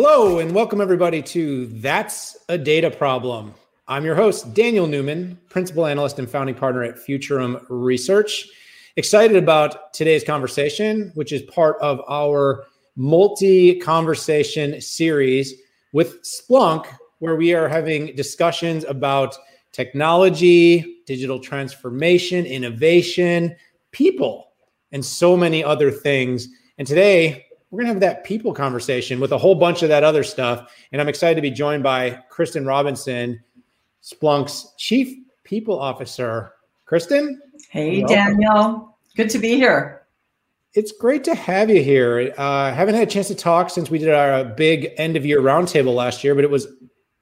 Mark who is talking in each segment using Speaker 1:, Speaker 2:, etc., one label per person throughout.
Speaker 1: Hello, and welcome everybody to That's a Data Problem. I'm your host, Daniel Newman, Principal Analyst and Founding Partner at Futurum Research. Excited about today's conversation, which is part of our multi conversation series with Splunk, where we are having discussions about technology, digital transformation, innovation, people, and so many other things. And today, we're going to have that people conversation with a whole bunch of that other stuff. And I'm excited to be joined by Kristen Robinson, Splunk's Chief People Officer. Kristen?
Speaker 2: Hey, welcome. Daniel. Good to be here.
Speaker 1: It's great to have you here. I uh, haven't had a chance to talk since we did our big end of year roundtable last year, but it was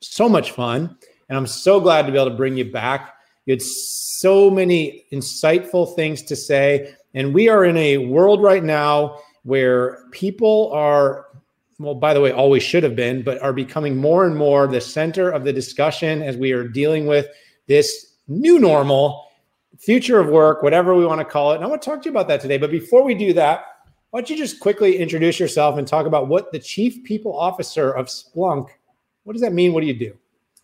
Speaker 1: so much fun. And I'm so glad to be able to bring you back. You had so many insightful things to say. And we are in a world right now where people are, well, by the way, always should have been, but are becoming more and more the center of the discussion as we are dealing with this new normal, future of work, whatever we want to call it. And I want to talk to you about that today. But before we do that, why don't you just quickly introduce yourself and talk about what the chief people officer of Splunk, what does that mean? What do you do?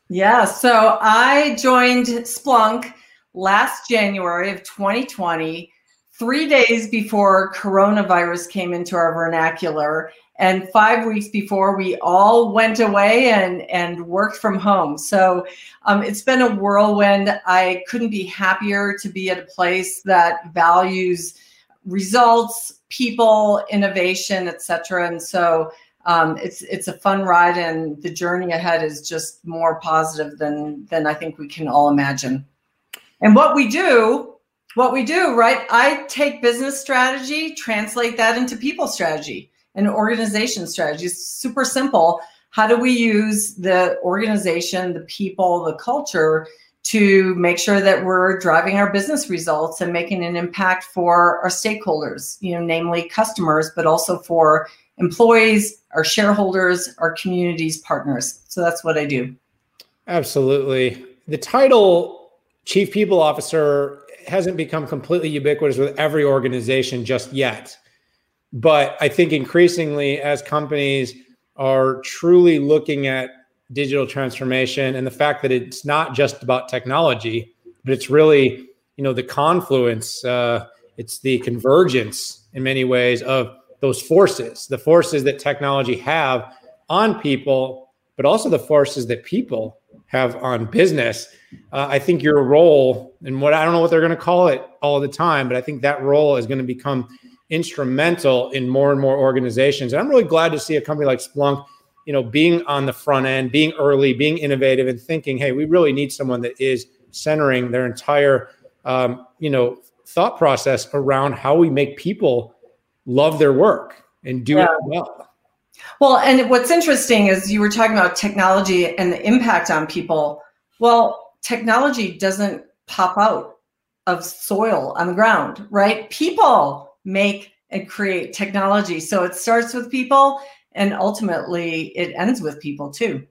Speaker 2: Yeah, so I joined Splunk last January of 2020 three days before coronavirus came into our vernacular and five weeks before we all went away and, and worked from home. So um, it's been a whirlwind. I couldn't be happier to be at a place that values results, people, innovation, etc. And so um, it's it's a fun ride, and the journey ahead is just more positive than than I think we can all imagine. And what we do what we do, right? I take business strategy, translate that into people strategy and organization strategy. It's super simple. How do we use the organization, the people, the culture to make sure that we're driving our business results and making an impact for our stakeholders, you know, namely customers, but also for employees, our shareholders, our communities, partners. So that's what I do.
Speaker 1: Absolutely. The title Chief People Officer hasn't become completely ubiquitous with every organization just yet. But I think increasingly, as companies are truly looking at digital transformation and the fact that it's not just about technology, but it's really, you know, the confluence, uh, it's the convergence in many ways of those forces, the forces that technology have on people, but also the forces that people have on business. Uh, I think your role and what I don't know what they're going to call it all the time, but I think that role is going to become instrumental in more and more organizations. And I'm really glad to see a company like Splunk, you know, being on the front end, being early, being innovative, and thinking, hey, we really need someone that is centering their entire, um, you know, thought process around how we make people love their work and do yeah. it well.
Speaker 2: Well, and what's interesting is you were talking about technology and the impact on people. Well, technology doesn't pop out of soil on the ground, right? People make and create technology. So it starts with people and ultimately it ends with people too.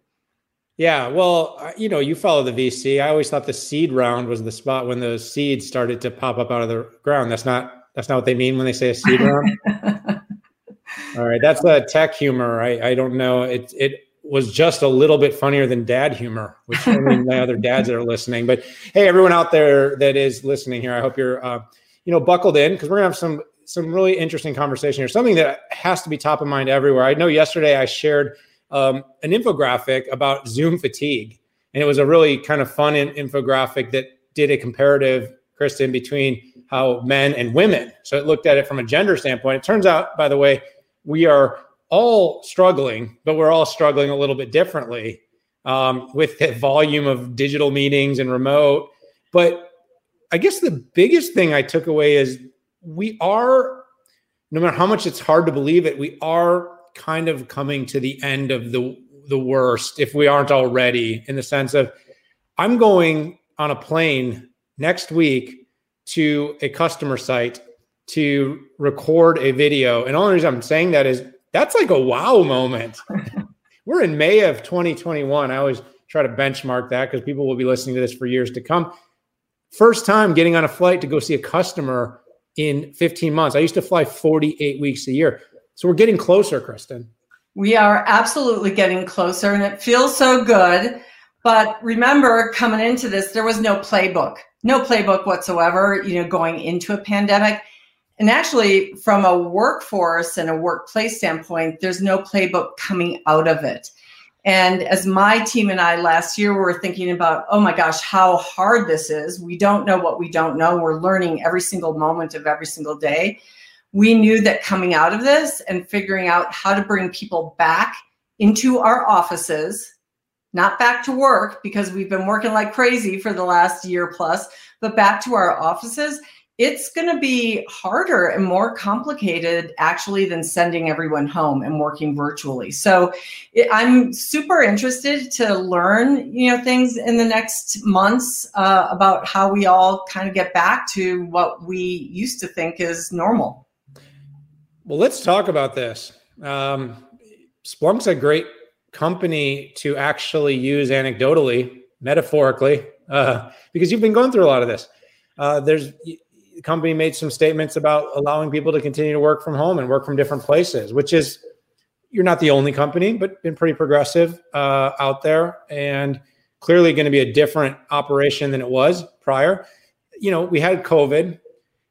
Speaker 1: Yeah, well, uh, you know, you follow the VC. I always thought the seed round was the spot when those seeds started to pop up out of the ground. That's not that's not what they mean when they say a seed round. All right, that's a tech humor. I, I don't know. It it was just a little bit funnier than dad humor, which I mean, my other dads that are listening. But hey, everyone out there that is listening here, I hope you're uh, you know buckled in because we're gonna have some some really interesting conversation here. Something that has to be top of mind everywhere. I know yesterday I shared um, an infographic about Zoom fatigue, and it was a really kind of fun in, infographic that did a comparative, Kristen, between how men and women. So it looked at it from a gender standpoint. It turns out, by the way, we are all struggling, but we're all struggling a little bit differently um, with the volume of digital meetings and remote. But I guess the biggest thing I took away is we are, no matter how much it's hard to believe it, we are kind of coming to the end of the the worst if we aren't already in the sense of I'm going on a plane next week to a customer site to record a video. And the only reason I'm saying that is that's like a wow moment. We're in May of 2021. I always try to benchmark that because people will be listening to this for years to come. First time getting on a flight to go see a customer in 15 months. I used to fly 48 weeks a year. So we're getting closer, Kristen.
Speaker 2: We are absolutely getting closer and it feels so good. But remember, coming into this, there was no playbook, no playbook whatsoever, you know, going into a pandemic. And actually, from a workforce and a workplace standpoint, there's no playbook coming out of it. And as my team and I last year were thinking about, oh my gosh, how hard this is. We don't know what we don't know. We're learning every single moment of every single day. We knew that coming out of this and figuring out how to bring people back into our offices, not back to work because we've been working like crazy for the last year plus, but back to our offices it's going to be harder and more complicated actually than sending everyone home and working virtually. So it, i'm super interested to learn you know things in the next months uh, about how we all kind of get back to what we used to think is normal.
Speaker 1: Well let's talk about this. Um, splunk's a great company to actually use anecdotally metaphorically uh, because you've been going through a lot of this. Uh, there's the company made some statements about allowing people to continue to work from home and work from different places, which is you're not the only company, but been pretty progressive uh, out there and clearly going to be a different operation than it was prior. You know, we had COVID.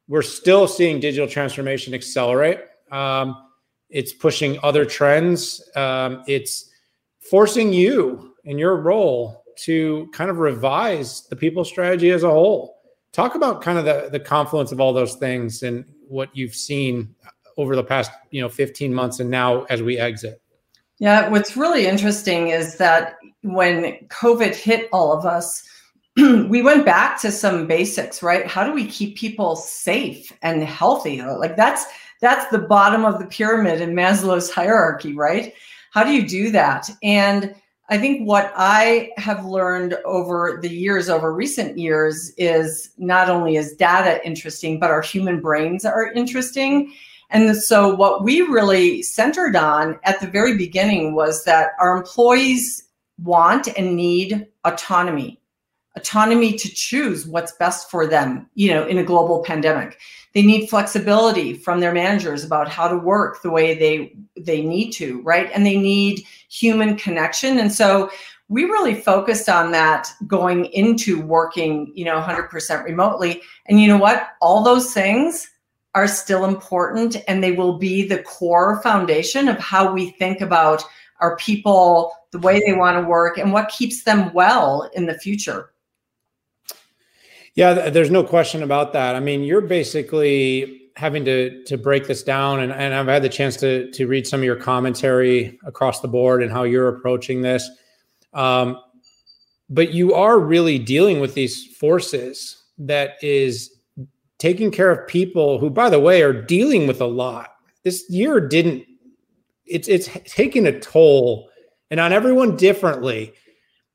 Speaker 1: We're still seeing digital transformation accelerate. Um, it's pushing other trends. Um, it's forcing you in your role to kind of revise the people strategy as a whole. Talk about kind of the, the confluence of all those things and what you've seen over the past, you know, 15 months and now as we exit.
Speaker 2: Yeah, what's really interesting is that when COVID hit all of us, we went back to some basics, right? How do we keep people safe and healthy? Like that's that's the bottom of the pyramid in Maslow's hierarchy, right? How do you do that? And I think what I have learned over the years, over recent years, is not only is data interesting, but our human brains are interesting. And so, what we really centered on at the very beginning was that our employees want and need autonomy autonomy to choose what's best for them you know in a global pandemic. They need flexibility from their managers about how to work the way they they need to right? And they need human connection. And so we really focused on that going into working you know 100% remotely. And you know what? All those things are still important and they will be the core foundation of how we think about our people the way they want to work and what keeps them well in the future
Speaker 1: yeah, there's no question about that. I mean, you're basically having to to break this down, and, and I've had the chance to to read some of your commentary across the board and how you're approaching this. Um, but you are really dealing with these forces that is taking care of people who, by the way, are dealing with a lot. This year didn't. It's it's taking a toll, and on everyone differently.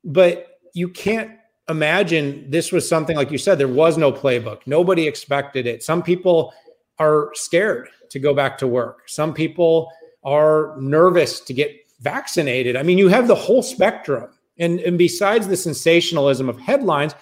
Speaker 1: But you can't imagine this was something like you said there was no playbook. Nobody expected it. Some people are scared to go back to work. Some people are nervous to get vaccinated. I mean you have the whole spectrum. And and besides the sensationalism of headlines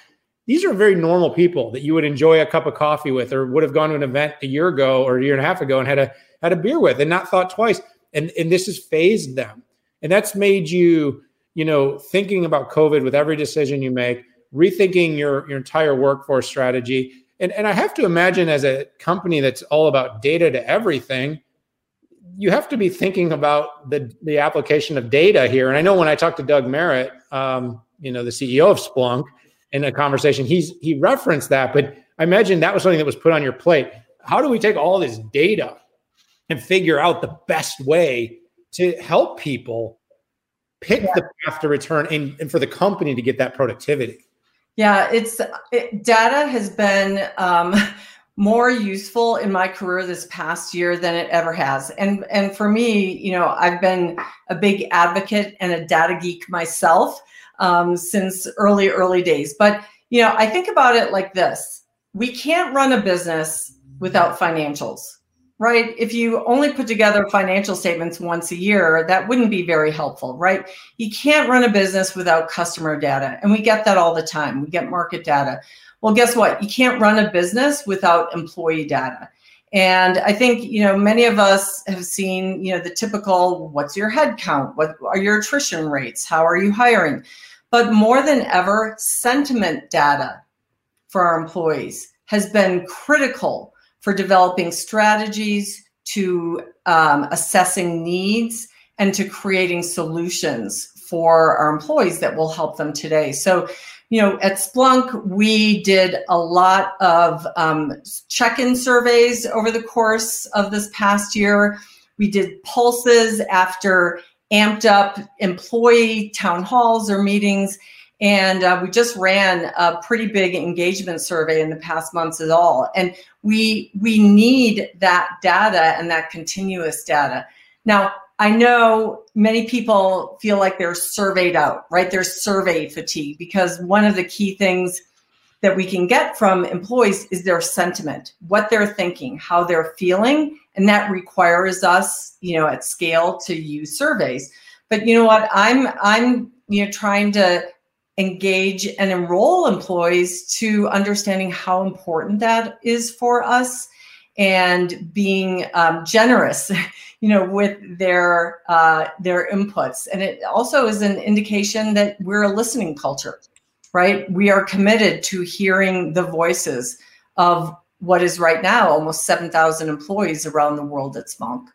Speaker 1: these are very normal people that you would enjoy a cup of coffee with or would have gone to an event a year ago or a year and a half ago and had a had a beer with and not thought twice. And and this has phased them. And that's made you you know thinking about covid with every decision you make rethinking your, your entire workforce strategy. And, and I have to imagine as a company that's all about data to everything, you have to be thinking about the, the application of data here. And I know when I talked to Doug Merritt, um, you know, the CEO of Splunk, in a conversation, he's he referenced that, but I imagine that was something that was put on your plate. How do we take all this data and figure out the best way to help people pick yeah. the path to return and, and for the company to get that productivity?
Speaker 2: Yeah, it's it, data has been um, more useful in my career this past year than it ever has. And and for me, you know, I've been a big advocate and a data geek myself um, since early early days. But you know, I think about it like this: we can't run a business without financials right? If you only put together financial statements once a year, that wouldn't be very helpful, right? You can't run a business without customer data. And we get that all the time. We get market data. Well, guess what? You can't run a business without employee data. And I think, you know, many of us have seen, you know, the typical what's your head count? What are your attrition rates? How are you hiring? But more than ever, sentiment data for our employees has been critical for developing strategies, to um, assessing needs, and to creating solutions for our employees that will help them today. So, you know, at Splunk, we did a lot of um, check in surveys over the course of this past year. We did pulses after amped up employee town halls or meetings. And uh, we just ran a pretty big engagement survey in the past months at all. And we we need that data and that continuous data. Now, I know many people feel like they're surveyed out, right? There's survey fatigue because one of the key things that we can get from employees is their sentiment, what they're thinking, how they're feeling, and that requires us, you know, at scale to use surveys. But you know what? I'm I'm you know trying to engage and enroll employees to understanding how important that is for us and being um, generous you know with their uh, their inputs and it also is an indication that we're a listening culture right we are committed to hearing the voices of what is right now almost 7000 employees around the world at Splunk.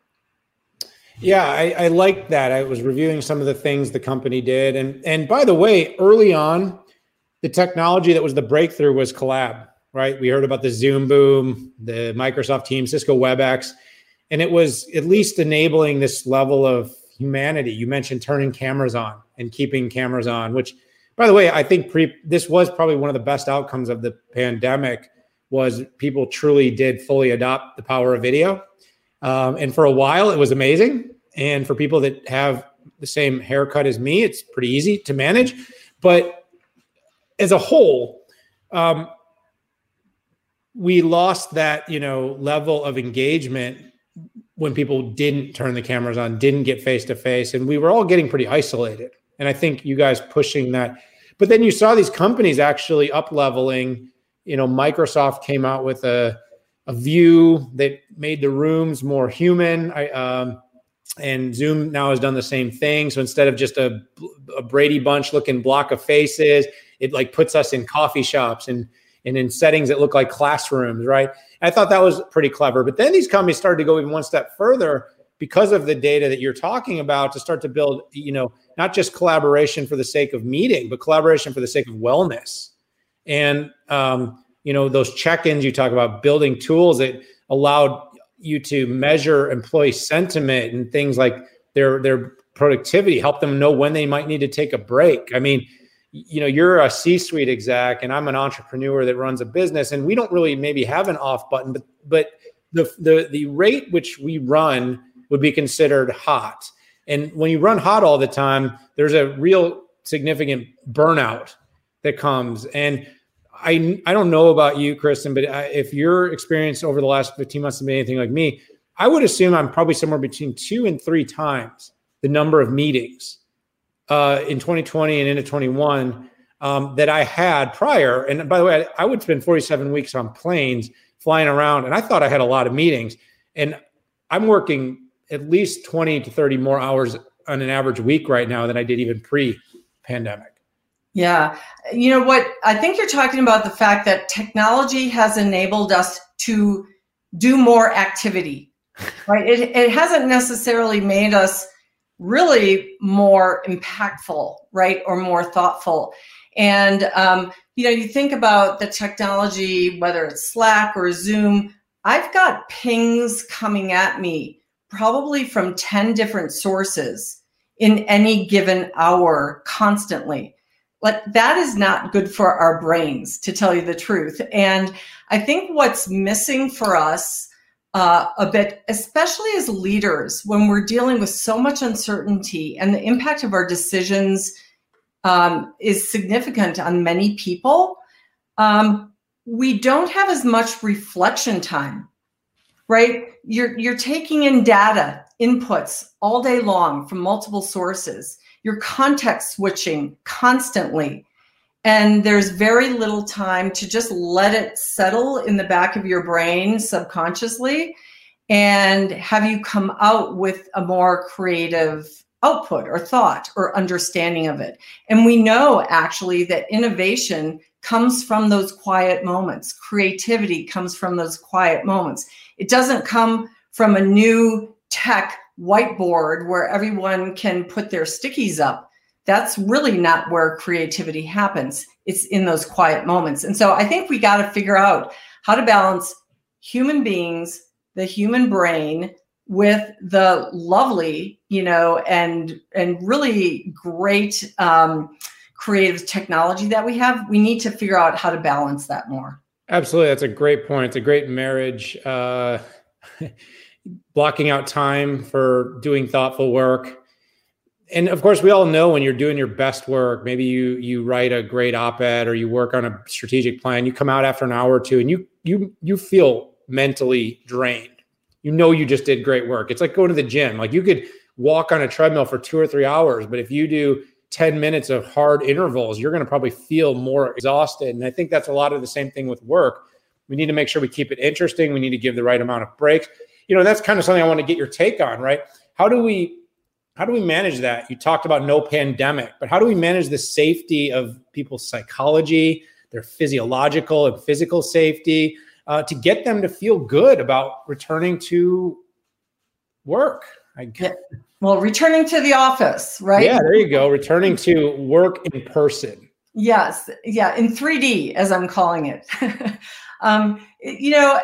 Speaker 1: Yeah, I, I like that. I was reviewing some of the things the company did, and and by the way, early on, the technology that was the breakthrough was collab. Right, we heard about the Zoom boom, the Microsoft Teams, Cisco WebEx, and it was at least enabling this level of humanity. You mentioned turning cameras on and keeping cameras on, which, by the way, I think pre this was probably one of the best outcomes of the pandemic. Was people truly did fully adopt the power of video um, and for a while, it was amazing. And for people that have the same haircut as me, it's pretty easy to manage. But as a whole, um, we lost that you know level of engagement when people didn't turn the cameras on, didn't get face to face, and we were all getting pretty isolated. And I think you guys pushing that. But then you saw these companies actually up leveling. You know, Microsoft came out with a a view that made the rooms more human. I, um, and Zoom now has done the same thing. So instead of just a, a Brady Bunch looking block of faces, it like puts us in coffee shops and and in settings that look like classrooms, right? I thought that was pretty clever. But then these companies started to go even one step further because of the data that you're talking about to start to build, you know, not just collaboration for the sake of meeting, but collaboration for the sake of wellness. And um, you know those check-ins you talk about building tools that allowed you to measure employee sentiment and things like their their productivity help them know when they might need to take a break. I mean you know you're a c-suite exec and i'm an entrepreneur that runs a business and we don't really maybe have an off button but but the the the rate which we run would be considered hot. And when you run hot all the time there's a real significant burnout that comes. And I I don't know about you, Kristen, but if your experience over the last 15 months has been anything like me, I would assume I'm probably somewhere between two and three times the number of meetings uh, in 2020 and into 21 um, that I had prior. And by the way, I, I would spend 47 weeks on planes flying around, and I thought I had a lot of meetings. And I'm working at least 20 to 30 more hours on an average week right now than I did even pre-pandemic.
Speaker 2: Yeah. You know what? I think you're talking about the fact that technology has enabled us to do more activity, right? It, it hasn't necessarily made us really more impactful, right? Or more thoughtful. And, um, you know, you think about the technology, whether it's Slack or Zoom, I've got pings coming at me probably from 10 different sources in any given hour constantly like that is not good for our brains to tell you the truth. And i think what's missing for us uh, a bit especially as leaders when we're dealing with so much uncertainty and the impact of our decisions um, is significant on many people um, we don't have as much reflection time right? You're you're taking in data inputs all day long from multiple sources you're context switching constantly. and there's very little time to just let it settle in the back of your brain subconsciously and have you come out with a more creative output or thought or understanding of it. And we know actually that innovation comes from those quiet moments. Creativity comes from those quiet moments. It doesn't come from a new tech whiteboard where everyone can put their stickies up. That's really not where creativity happens. It's in those quiet moments. And so I think we got to figure out how to balance human beings the human brain with the lovely, you know, and and really great um, creative technology that we have. We need to figure out how to balance that more.
Speaker 1: Absolutely, that's a great point. It's a great marriage. Uh, blocking out time for doing thoughtful work and of course we all know when you're doing your best work maybe you you write a great op-ed or you work on a strategic plan you come out after an hour or two and you you you feel mentally drained. You know you just did great work. It's like going to the gym. Like you could walk on a treadmill for two or three hours, but if you do 10 minutes of hard intervals, you're going to probably feel more exhausted. And I think that's a lot of the same thing with work. We need to make sure we keep it interesting. We need to give the right amount of breaks. You know, that's kind of something I want to get your take on, right? How do we how do we manage that? You talked about no pandemic, but how do we manage the safety of people's psychology, their physiological and physical safety? uh, to get them to feel good about returning to work. I
Speaker 2: yeah. Well, returning to the office, right?
Speaker 1: Yeah, there you go. Returning to work in person.
Speaker 2: Yes, yeah, in 3D, as I'm calling it. um, you know,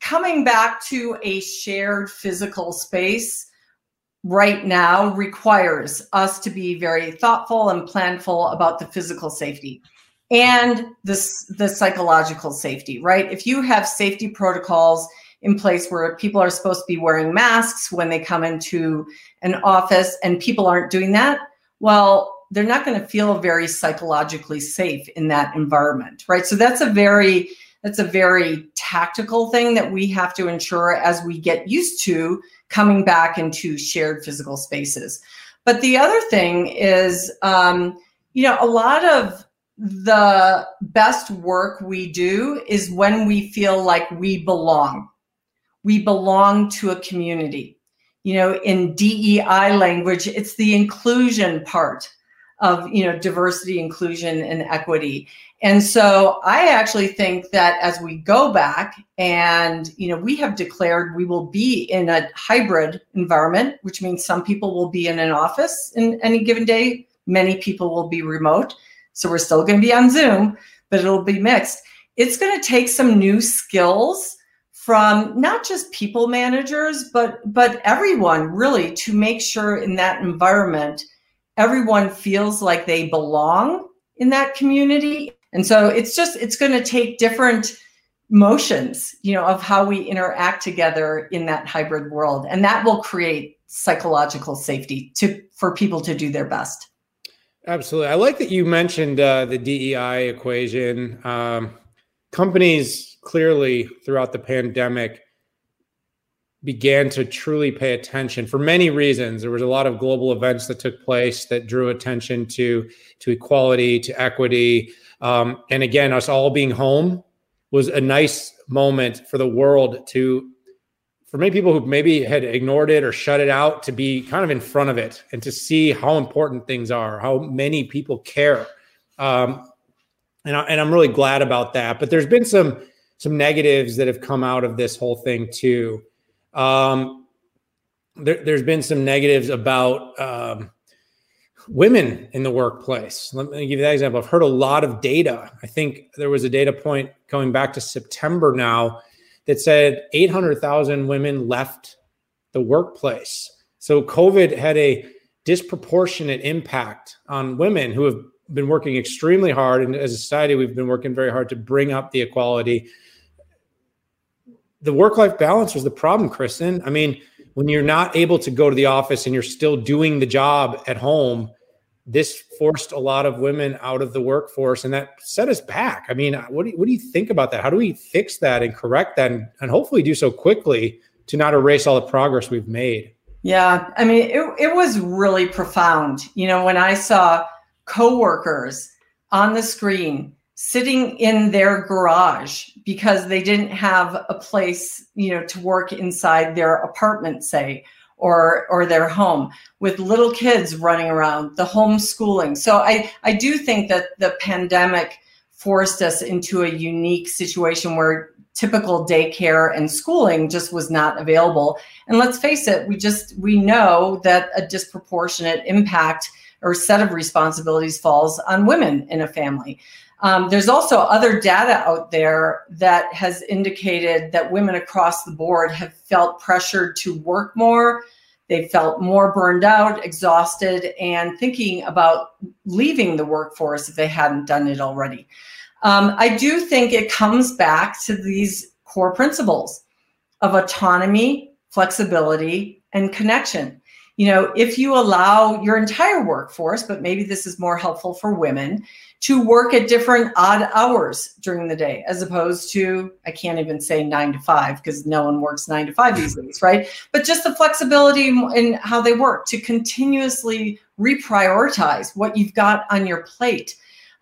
Speaker 2: coming back to a shared physical space right now requires us to be very thoughtful and planful about the physical safety and this the psychological safety right? If you have safety protocols in place where people are supposed to be wearing masks when they come into an office and people aren't doing that well they're not going to feel very psychologically safe in that environment right? So that's a very that's a very tactical thing that we have to ensure as we get used to coming back into shared physical spaces but the other thing is um, you know a lot of the best work we do is when we feel like we belong. We belong to a community. You know, in DEI language, it's the inclusion part of, you know, diversity, inclusion, and equity. And so I actually think that as we go back and, you know, we have declared we will be in a hybrid environment, which means some people will be in an office in any given day, many people will be remote so we're still going to be on Zoom, but it'll be mixed. It's going to take some new skills from not just people managers, but but everyone really to make sure in that environment everyone feels like they belong in that community. And so it's just it's going to take different motions, you know, of how we interact together in that hybrid world, and that will create psychological safety to for people to do their best.
Speaker 1: Absolutely. I like that you mentioned uh, the DEI equation. Um, companies clearly throughout the pandemic began to truly pay attention for many reasons. There was a lot of global events that took place that drew attention to to equality, to equity, um, and again, us all being home was a nice moment for the world to for many people who maybe had ignored it or shut it out to be kind of in front of it and to see how important things are, how many people care. Um, and, I, and I'm really glad about that. But there's been some some negatives that have come out of this whole thing too. Um, there, has been some negatives about um, women in the workplace. Let me give you that example. I've heard a lot of data. I think there was a data point going back to September now that said 800,000 women left the workplace. So COVID had a disproportionate impact on women who have been working extremely hard. And as a society, we've been working very hard to bring up the equality. The work life balance was the problem, Kristen. I mean, when you're not able to go to the office and you're still doing the job at home, this forced a lot of women out of the workforce and that set us back. I mean, what do you, what do you think about that? How do we fix that and correct that and, and hopefully do so quickly to not erase all the progress we've made?
Speaker 2: Yeah, I mean, it, it was really profound. You know, when I saw coworkers on the screen sitting in their garage because they didn't have a place you know to work inside their apartment say or or their home with little kids running around the homeschooling. So i i do think that the pandemic forced us into a unique situation where typical daycare and schooling just was not available. And let's face it we just we know that a disproportionate impact or set of responsibilities falls on women in a family um, there's also other data out there that has indicated that women across the board have felt pressured to work more. They felt more burned out, exhausted, and thinking about leaving the workforce if they hadn't done it already. Um, I do think it comes back to these core principles of autonomy, flexibility, and connection. You know, if you allow your entire workforce, but maybe this is more helpful for women, to work at different odd hours during the day, as opposed to, I can't even say nine to five because no one works nine to five these days, right? But just the flexibility in how they work to continuously reprioritize what you've got on your plate.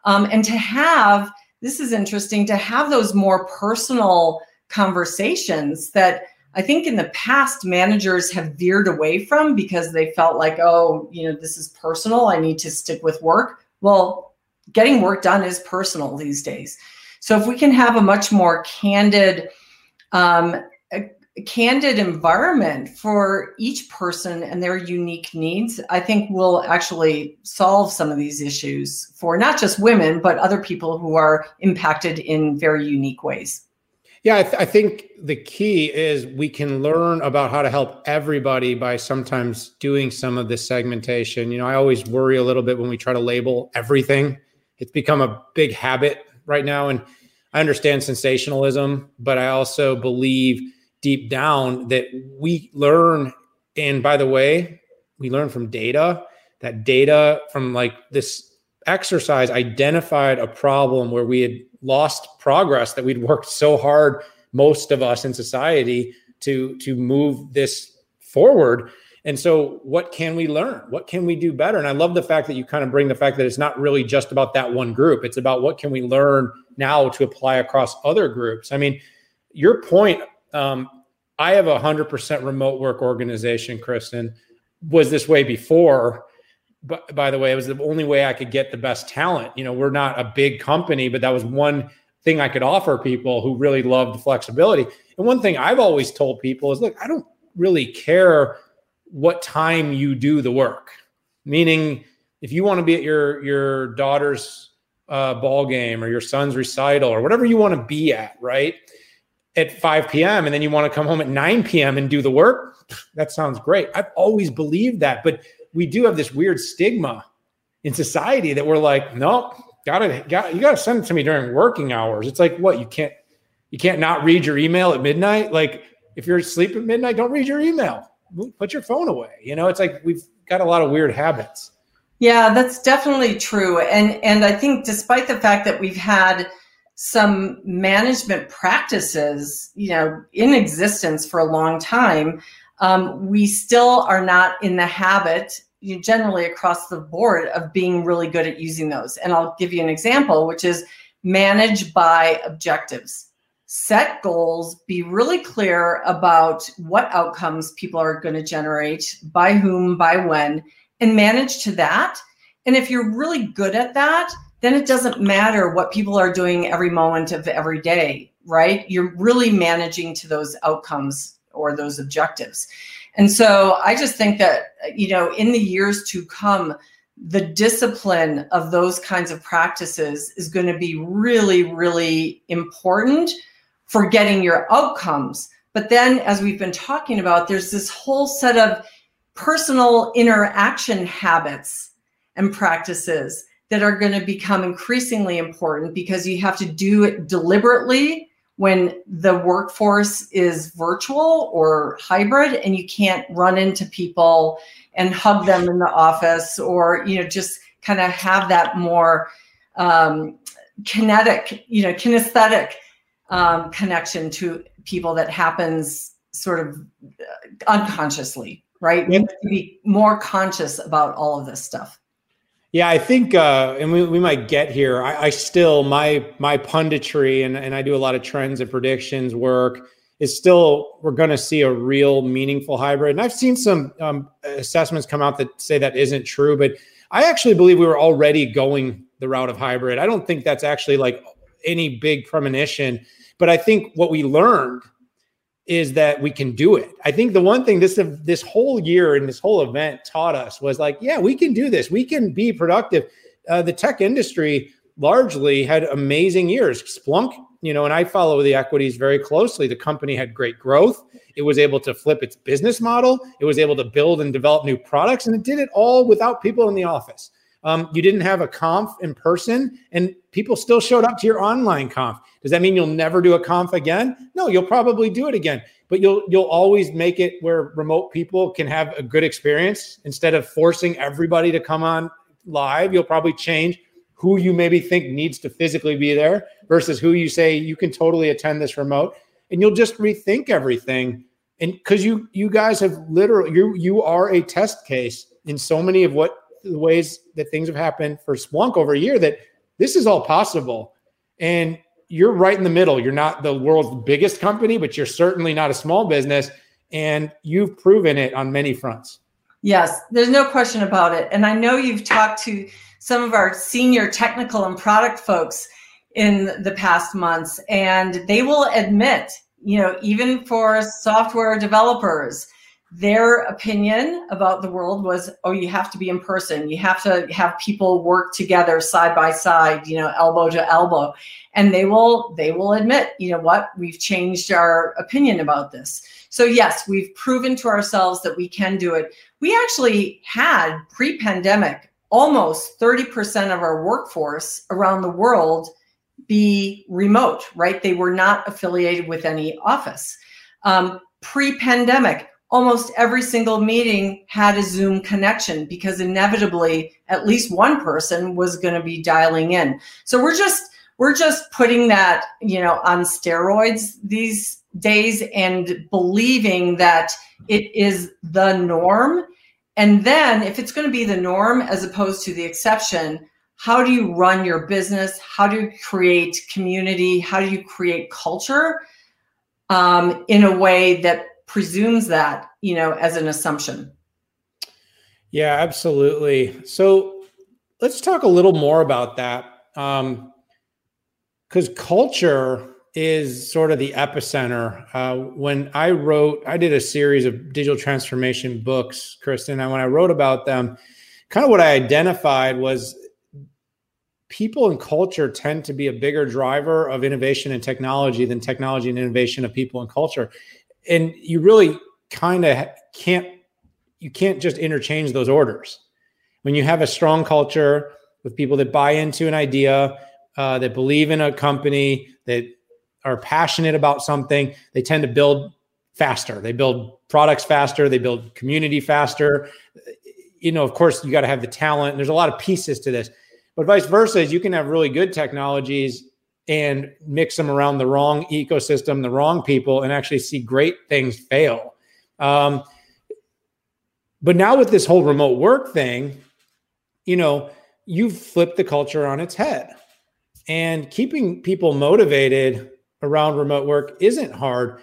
Speaker 2: Um, and to have, this is interesting, to have those more personal conversations that I think in the past managers have veered away from because they felt like, oh, you know, this is personal. I need to stick with work. Well, getting work done is personal these days. So if we can have a much more candid, um, candid environment for each person and their unique needs, I think we'll actually solve some of these issues for not just women, but other people who are impacted in very unique ways.
Speaker 1: Yeah, I, th- I, think the key is we can learn about how to help everybody by sometimes doing some of this segmentation. You know, I always worry a little bit when we try to label everything it's become a big habit right now. And I understand sensationalism, but I also believe deep down that we learn. And by the way, we learn from data that data from like this exercise identified a problem where we had lost progress that we'd worked so hard most of us in society to to move this forward and so, what can we learn? What can we do better? And I love the fact that you kind of bring the fact that it's not really just about that one group. It's about what can we learn now to apply across other groups. I mean, your point. Um, I have a hundred percent remote work organization, Kristen. Was this way before? But by the way, it was the only way I could get the best talent. You know, we're not a big company, but that was one thing I could offer people who really loved flexibility. And one thing I've always told people is, look, I don't really care what time you do the work. Meaning, if you want to be at your your daughter's uh, ball game or your son's recital or whatever you want to be at, right? At 5 p.m. and then you want to come home at 9 p.m. and do the work, that sounds great. I've always believed that, but we do have this weird stigma in society that we're like, nope, gotta, got you gotta send it to me during working hours. It's like what you can't you can't not read your email at midnight. Like if you're asleep at midnight, don't read your email put your phone away. You know, it's like we've got a lot of weird habits.
Speaker 2: Yeah, that's definitely true. And and I think despite the fact that we've had some management practices, you know, in existence for a long time, um, we still are not in the habit, you generally across the board, of being really good at using those. And I'll give you an example, which is manage by objectives set goals, be really clear about what outcomes people are going to generate, by whom, by when, and manage to that. And if you're really good at that, then it doesn't matter what people are doing every moment of every day, right? You're really managing to those outcomes or those objectives. And so I just think that, you know, in the years to come, the discipline of those kinds of practices is going to be really, really important for getting your outcomes. But then, as we've been talking about, there's this whole set of personal interaction habits and practices that are going to become increasingly important because you have to do it deliberately when the workforce is virtual or hybrid and you can't run into people and hug them in the office or you know just kind of have that more um, kinetic you know kinesthetic um, connection to people that happens sort of uh, unconsciously, right? We have to be more conscious about all of this stuff.
Speaker 1: Yeah, I think, uh, and we, we might get here. I, I still my my punditry and and I do a lot of trends and predictions work is still we're going to see a real meaningful hybrid. And I've seen some um, assessments come out that say that isn't true, but I actually believe we were already going the route of hybrid. I don't think that's actually like any big premonition, but I think what we learned is that we can do it. I think the one thing this this whole year and this whole event taught us was like, yeah, we can do this. We can be productive. Uh, the tech industry largely had amazing years. Splunk, you know, and I follow the equities very closely. The company had great growth. It was able to flip its business model. It was able to build and develop new products, and it did it all without people in the office. Um, you didn't have a conf in person, and people still showed up to your online conf. Does that mean you'll never do a conf again? No, you'll probably do it again, but you'll you'll always make it where remote people can have a good experience instead of forcing everybody to come on live. You'll probably change who you maybe think needs to physically be there versus who you say you can totally attend this remote, and you'll just rethink everything. And because you you guys have literally you you are a test case in so many of what the ways that things have happened for Splunk over a year that this is all possible. And you're right in the middle. You're not the world's biggest company, but you're certainly not a small business. And you've proven it on many fronts.
Speaker 2: Yes, there's no question about it. And I know you've talked to some of our senior technical and product folks in the past months, and they will admit, you know, even for software developers, their opinion about the world was oh you have to be in person. You have to have people work together side by side you know elbow to elbow. And they will they will admit you know what we've changed our opinion about this. So yes we've proven to ourselves that we can do it. We actually had pre-pandemic almost 30% of our workforce around the world be remote right? They were not affiliated with any office. Um, pre-pandemic almost every single meeting had a Zoom connection because inevitably at least one person was going to be dialing in. So we're just we're just putting that, you know, on steroids these days and believing that it is the norm. And then if it's going to be the norm as opposed to the exception, how do you run your business? How do you create community? How do you create culture um, in a way that presumes that, you know, as an assumption.
Speaker 1: Yeah, absolutely. So let's talk a little more about that. Um, because culture is sort of the epicenter. Uh, when I wrote, I did a series of digital transformation books, Kristen, and when I wrote about them, kind of what I identified was people and culture tend to be a bigger driver of innovation and technology than technology and innovation of people and culture and you really kind of can't you can't just interchange those orders. When you have a strong culture with people that buy into an idea uh, that believe in a company that are passionate about something they tend to build faster. They build products faster. They build community faster. You know of course you got to have the talent there's a lot of pieces to this. But vice versa is you can have really good technologies and mix them around the wrong ecosystem, the wrong people, and actually see great things fail. Um, but now with this whole remote work thing, you know, you've flipped the culture on its head. And keeping people motivated around remote work isn't hard.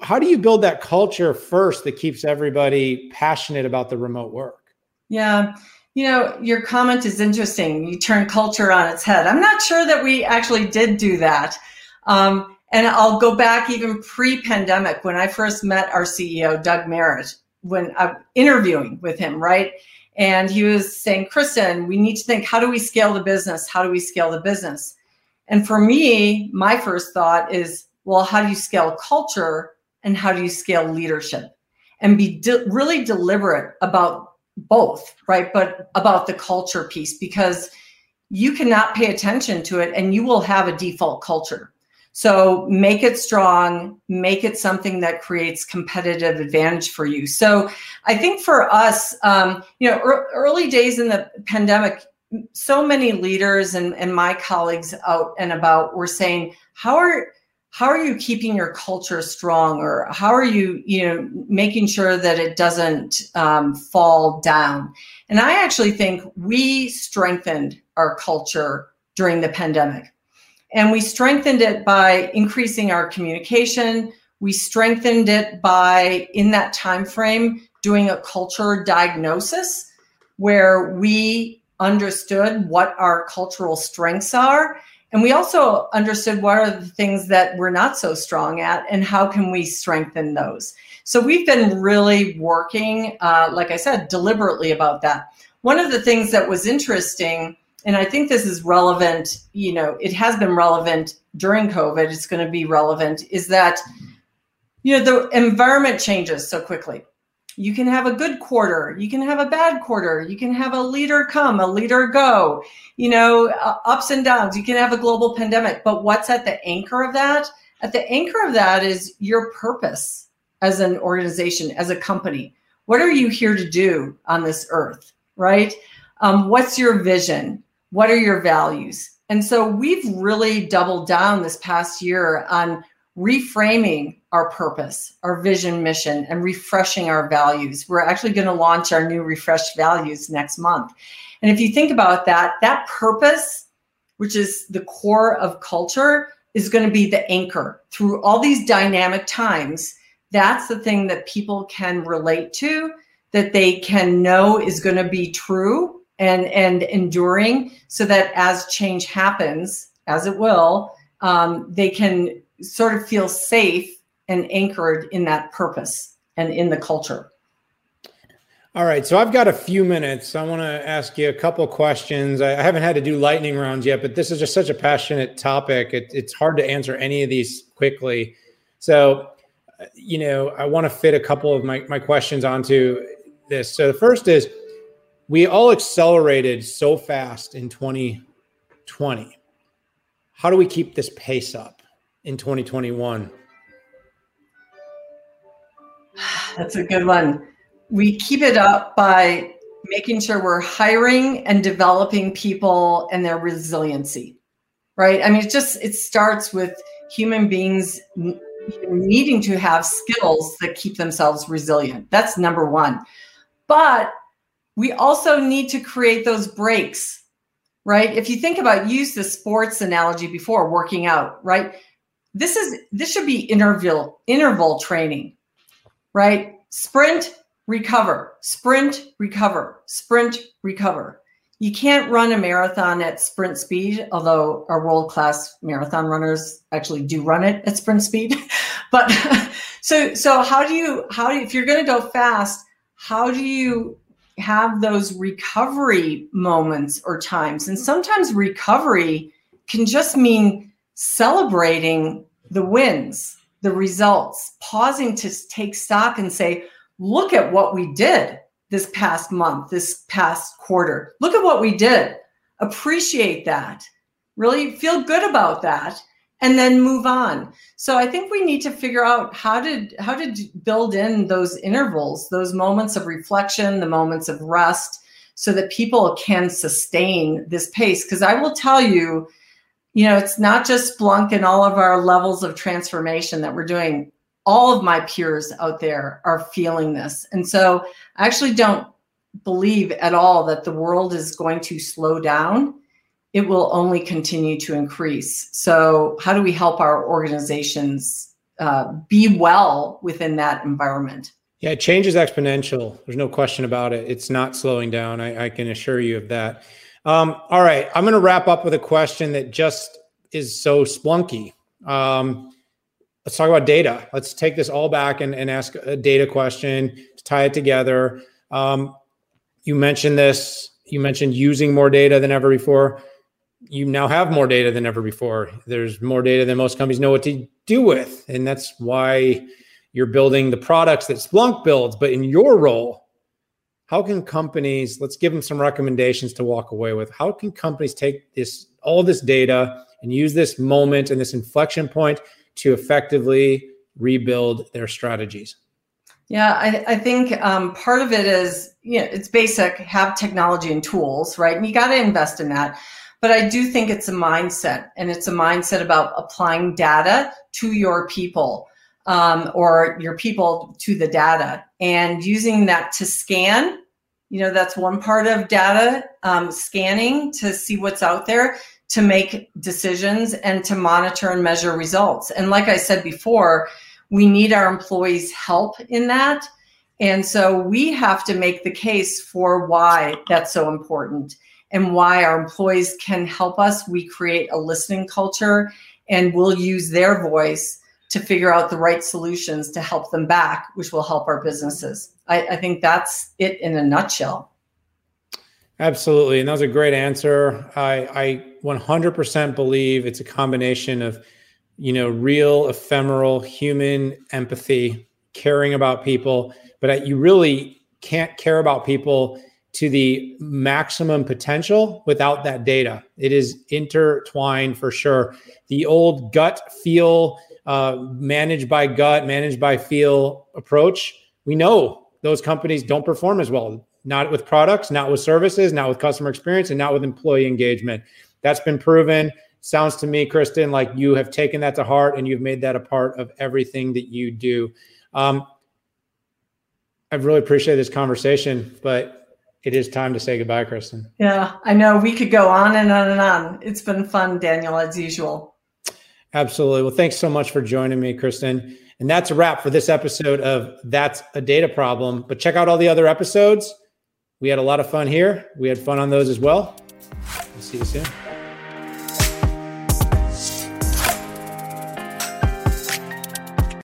Speaker 1: How do you build that culture first that keeps everybody passionate about the remote work?
Speaker 2: Yeah. You know, your comment is interesting. You turn culture on its head. I'm not sure that we actually did do that. Um, and I'll go back even pre-pandemic when I first met our CEO, Doug Merritt, when I'm interviewing with him, right? And he was saying, Kristen, we need to think, how do we scale the business? How do we scale the business? And for me, my first thought is, well, how do you scale culture and how do you scale leadership? And be de- really deliberate about both, right? But about the culture piece because you cannot pay attention to it and you will have a default culture. So make it strong, make it something that creates competitive advantage for you. So I think for us, um, you know, er- early days in the pandemic, so many leaders and, and my colleagues out and about were saying, how are how are you keeping your culture strong or how are you you know making sure that it doesn't um, fall down? And i actually think we strengthened our culture during the pandemic. And we strengthened it by increasing our communication. We strengthened it by in that time frame doing a culture diagnosis where we understood what our cultural strengths are and we also understood what are the things that we're not so strong at and how can we strengthen those. So we've been really working, uh, like I said, deliberately about that. One of the things that was interesting, and I think this is relevant, you know, it has been relevant during COVID, it's going to be relevant, is that, you know, the environment changes so quickly you can have a good quarter you can have a bad quarter you can have a leader come a leader go you know uh, ups and downs you can have a global pandemic but what's at the anchor of that? At the anchor of that is your purpose as an organization as a company. What are you here to do on this earth right? Um, what's your vision? What are your values? And so we've really doubled down this past year on reframing our purpose, our vision, mission, and refreshing our values. We're actually going to launch our new refreshed values next month. And if you think about that, that purpose, which is the core of culture, is going to be the anchor through all these dynamic times. That's the thing that people can relate to, that they can know is going to be true and, and enduring, so that as change happens, as it will, um, they can sort of feel safe and anchored in that purpose and in the culture.
Speaker 1: All right, so I've got a few minutes. I want to ask you a couple questions. I haven't had to do lightning rounds yet, but this is just such a passionate topic. It, it's hard to answer any of these quickly. So, uh, you know, I want to fit a couple of my, my questions onto this. So, the first is we all accelerated so fast in 2020. How do we keep this pace up in 2021?
Speaker 2: That's a good one. We keep it up by making sure we're hiring and developing people and their resiliency, right? I mean, it just it starts with human beings needing to have skills that keep themselves resilient. That's number one. But we also need to create those breaks, right? If you think about use the sports analogy before working out, right? This is this should be interval interval training right? Sprint, recover, sprint, recover, sprint, recover. You can't run a marathon at sprint speed, although our world class marathon runners actually do run it at sprint speed. but so, so how do you, how do you, if you're going to go fast, how do you have those recovery moments or times? And sometimes recovery can just mean celebrating the wins the results, pausing to take stock and say, look at what we did this past month, this past quarter. Look at what we did. Appreciate that. Really feel good about that and then move on. So I think we need to figure out how to how to build in those intervals, those moments of reflection, the moments of rest so that people can sustain this pace because I will tell you you know, it's not just Splunk and all of our levels of transformation that we're doing. All of my peers out there are feeling this. And so I actually don't believe at all that the world is going to slow down. It will only continue to increase. So, how do we help our organizations uh, be well within that environment?
Speaker 1: Yeah, change is exponential. There's no question about it. It's not slowing down. I, I can assure you of that. Um, all right, I'm going to wrap up with a question that just is so splunky. Um, let's talk about data. Let's take this all back and, and ask a data question to tie it together. Um, you mentioned this. You mentioned using more data than ever before. You now have more data than ever before. There's more data than most companies know what to do with, and that's why you're building the products that Splunk builds. But in your role, how can companies let's give them some recommendations to walk away with. How can companies take this all this data and use this moment and this inflection point to effectively rebuild their strategies?
Speaker 2: Yeah i, I think um, part of it is you know it's basic have technology and tools right? And you got to invest in that. But I do think it's a mindset, and it's a mindset about applying data to your people um, or your people to the data and using that to scan. You know, that's one part of data um, scanning to see what's out there to make decisions and to monitor and measure results. And like I said before, we need our employees' help in that. And so we have to make the case for why that's so important and why our employees can help us. We create a listening culture and we'll use their voice to figure out the right solutions to help them back, which will help our businesses. I, I think that's it in a nutshell.
Speaker 1: Absolutely. And that was a great answer. I, I 100% believe it's a combination of, you know, real ephemeral human empathy, caring about people, but you really can't care about people to the maximum potential without that data. It is intertwined for sure. The old gut feel, uh, managed by gut, managed by feel approach, we know those companies don't perform as well, not with products, not with services, not with customer experience, and not with employee engagement. That's been proven. Sounds to me, Kristen, like you have taken that to heart and you've made that a part of everything that you do. Um, I've really appreciated this conversation, but it is time to say goodbye, Kristen.
Speaker 2: Yeah, I know we could go on and on and on. It's been fun, Daniel, as usual.
Speaker 1: Absolutely. Well, thanks so much for joining me, Kristen. And that's a wrap for this episode of That's a Data Problem. But check out all the other episodes. We had a lot of fun here. We had fun on those as well. We'll see you soon.